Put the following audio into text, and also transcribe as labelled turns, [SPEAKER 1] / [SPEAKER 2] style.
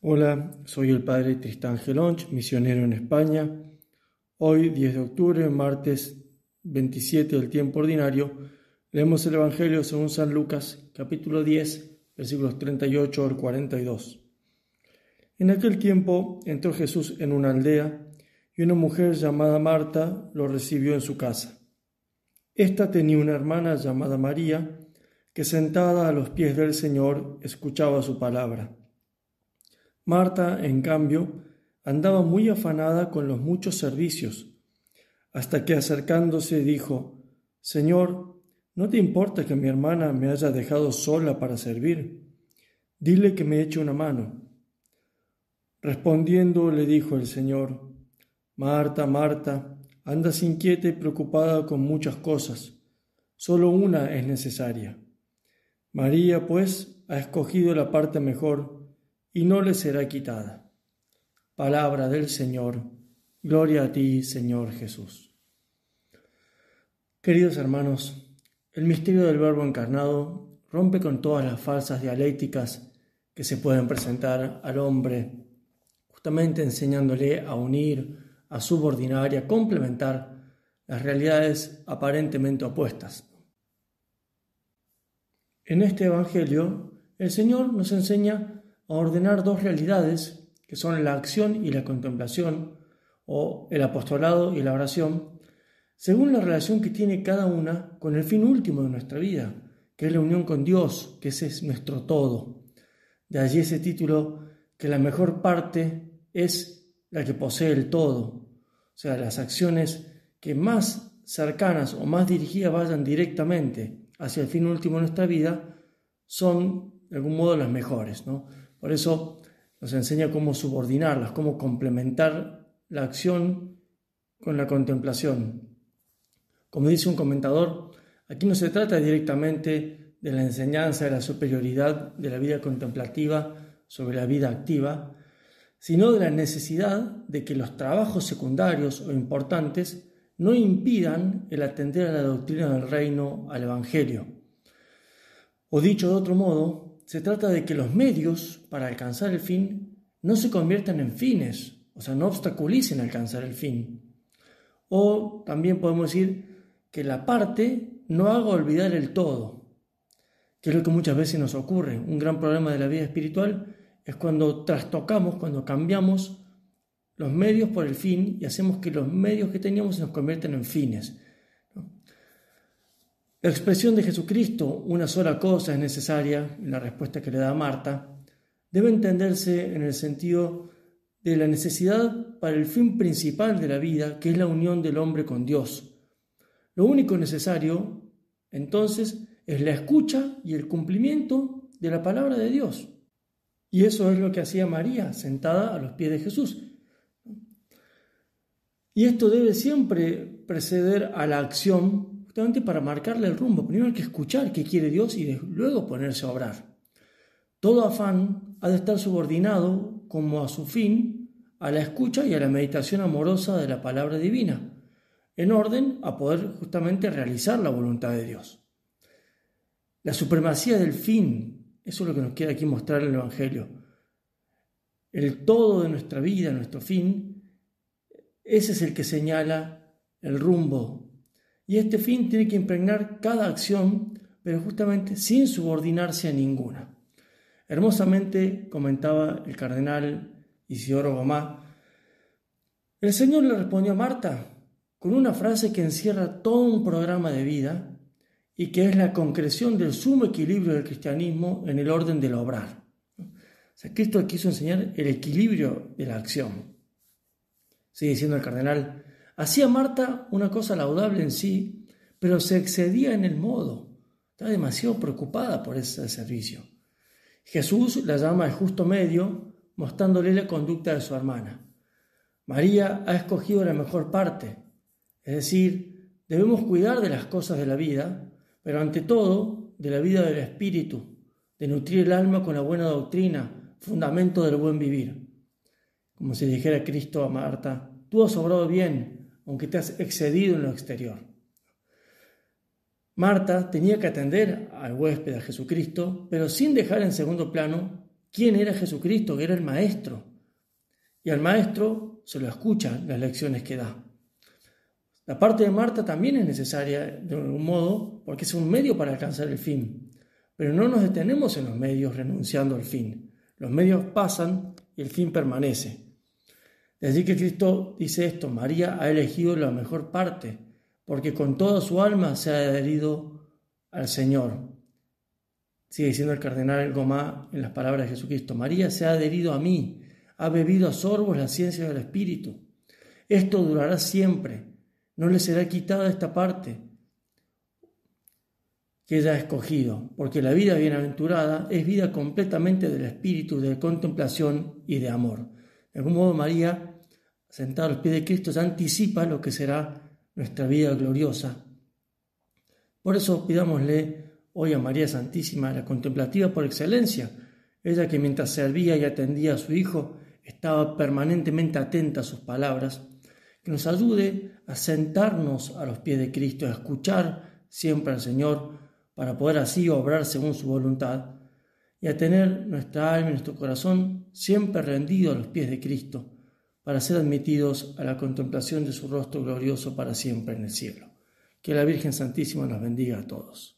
[SPEAKER 1] Hola, soy el padre Tristán Gelonch, misionero en España. Hoy, 10 de octubre, martes 27 del tiempo ordinario, leemos el Evangelio según San Lucas, capítulo 10, versículos 38 al 42. En aquel tiempo entró Jesús en una aldea y una mujer llamada Marta lo recibió en su casa. Esta tenía una hermana llamada María, que sentada a los pies del Señor escuchaba su palabra. Marta, en cambio, andaba muy afanada con los muchos servicios, hasta que acercándose dijo, Señor, ¿no te importa que mi hermana me haya dejado sola para servir? Dile que me eche una mano. Respondiendo le dijo el Señor, Marta, Marta, andas inquieta y preocupada con muchas cosas, solo una es necesaria. María, pues, ha escogido la parte mejor, y no le será quitada. Palabra del Señor. Gloria a ti, Señor Jesús. Queridos hermanos, el misterio del Verbo encarnado rompe con todas las falsas dialécticas que se pueden presentar al hombre, justamente enseñándole a unir, a subordinar y a complementar las realidades aparentemente opuestas. En este Evangelio, el Señor nos enseña a ordenar dos realidades, que son la acción y la contemplación, o el apostolado y la oración, según la relación que tiene cada una con el fin último de nuestra vida, que es la unión con Dios, que ese es nuestro todo. De allí ese título, que la mejor parte es la que posee el todo, o sea, las acciones que más cercanas o más dirigidas vayan directamente hacia el fin último de nuestra vida, son de algún modo las mejores. ¿no? Por eso nos enseña cómo subordinarlas, cómo complementar la acción con la contemplación. Como dice un comentador, aquí no se trata directamente de la enseñanza de la superioridad de la vida contemplativa sobre la vida activa, sino de la necesidad de que los trabajos secundarios o importantes no impidan el atender a la doctrina del reino, al Evangelio. O dicho de otro modo, se trata de que los medios para alcanzar el fin no se conviertan en fines, o sea, no obstaculicen alcanzar el fin. O también podemos decir que la parte no haga olvidar el todo, que es lo que muchas veces nos ocurre. Un gran problema de la vida espiritual es cuando trastocamos, cuando cambiamos los medios por el fin y hacemos que los medios que teníamos se nos conviertan en fines. La expresión de Jesucristo, una sola cosa es necesaria, la respuesta que le da Marta, debe entenderse en el sentido de la necesidad para el fin principal de la vida, que es la unión del hombre con Dios. Lo único necesario, entonces, es la escucha y el cumplimiento de la palabra de Dios. Y eso es lo que hacía María, sentada a los pies de Jesús. Y esto debe siempre preceder a la acción para marcarle el rumbo. Primero hay que escuchar qué quiere Dios y luego ponerse a obrar. Todo afán ha de estar subordinado como a su fin a la escucha y a la meditación amorosa de la palabra divina, en orden a poder justamente realizar la voluntad de Dios. La supremacía del fin, eso es lo que nos quiere aquí mostrar el Evangelio. El todo de nuestra vida, nuestro fin, ese es el que señala el rumbo y este fin tiene que impregnar cada acción, pero justamente sin subordinarse a ninguna. Hermosamente comentaba el cardenal Isidoro Gomá, el Señor le respondió a Marta con una frase que encierra todo un programa de vida y que es la concreción del sumo equilibrio del cristianismo en el orden del obrar. O sea, Cristo quiso enseñar el equilibrio de la acción. Sigue diciendo el cardenal, Hacía Marta una cosa laudable en sí, pero se excedía en el modo. Estaba demasiado preocupada por ese servicio. Jesús la llama al justo medio, mostrándole la conducta de su hermana. María ha escogido la mejor parte, es decir, debemos cuidar de las cosas de la vida, pero ante todo de la vida del espíritu, de nutrir el alma con la buena doctrina, fundamento del buen vivir. Como si dijera Cristo a Marta, tú has obrado bien, aunque te has excedido en lo exterior. Marta tenía que atender al huésped, a Jesucristo, pero sin dejar en segundo plano quién era Jesucristo, que era el Maestro. Y al Maestro se lo escuchan las lecciones que da. La parte de Marta también es necesaria de algún modo porque es un medio para alcanzar el fin. Pero no nos detenemos en los medios renunciando al fin. Los medios pasan y el fin permanece. Allí que Cristo dice esto, María ha elegido la mejor parte, porque con toda su alma se ha adherido al Señor. Sigue diciendo el cardenal Gomá en las palabras de Jesucristo, María se ha adherido a mí, ha bebido a sorbos la ciencia del Espíritu. Esto durará siempre, no le será quitada esta parte que ella ha escogido, porque la vida bienaventurada es vida completamente del Espíritu, de contemplación y de amor. De algún modo María, sentada a los pies de Cristo, ya anticipa lo que será nuestra vida gloriosa. Por eso pidámosle hoy a María Santísima, la contemplativa por excelencia, ella que mientras servía y atendía a su Hijo, estaba permanentemente atenta a sus palabras, que nos ayude a sentarnos a los pies de Cristo, a escuchar siempre al Señor, para poder así obrar según su voluntad, y a tener nuestra alma y nuestro corazón siempre rendido a los pies de Cristo, para ser admitidos a la contemplación de su rostro glorioso para siempre en el cielo. Que la Virgen Santísima nos bendiga a todos.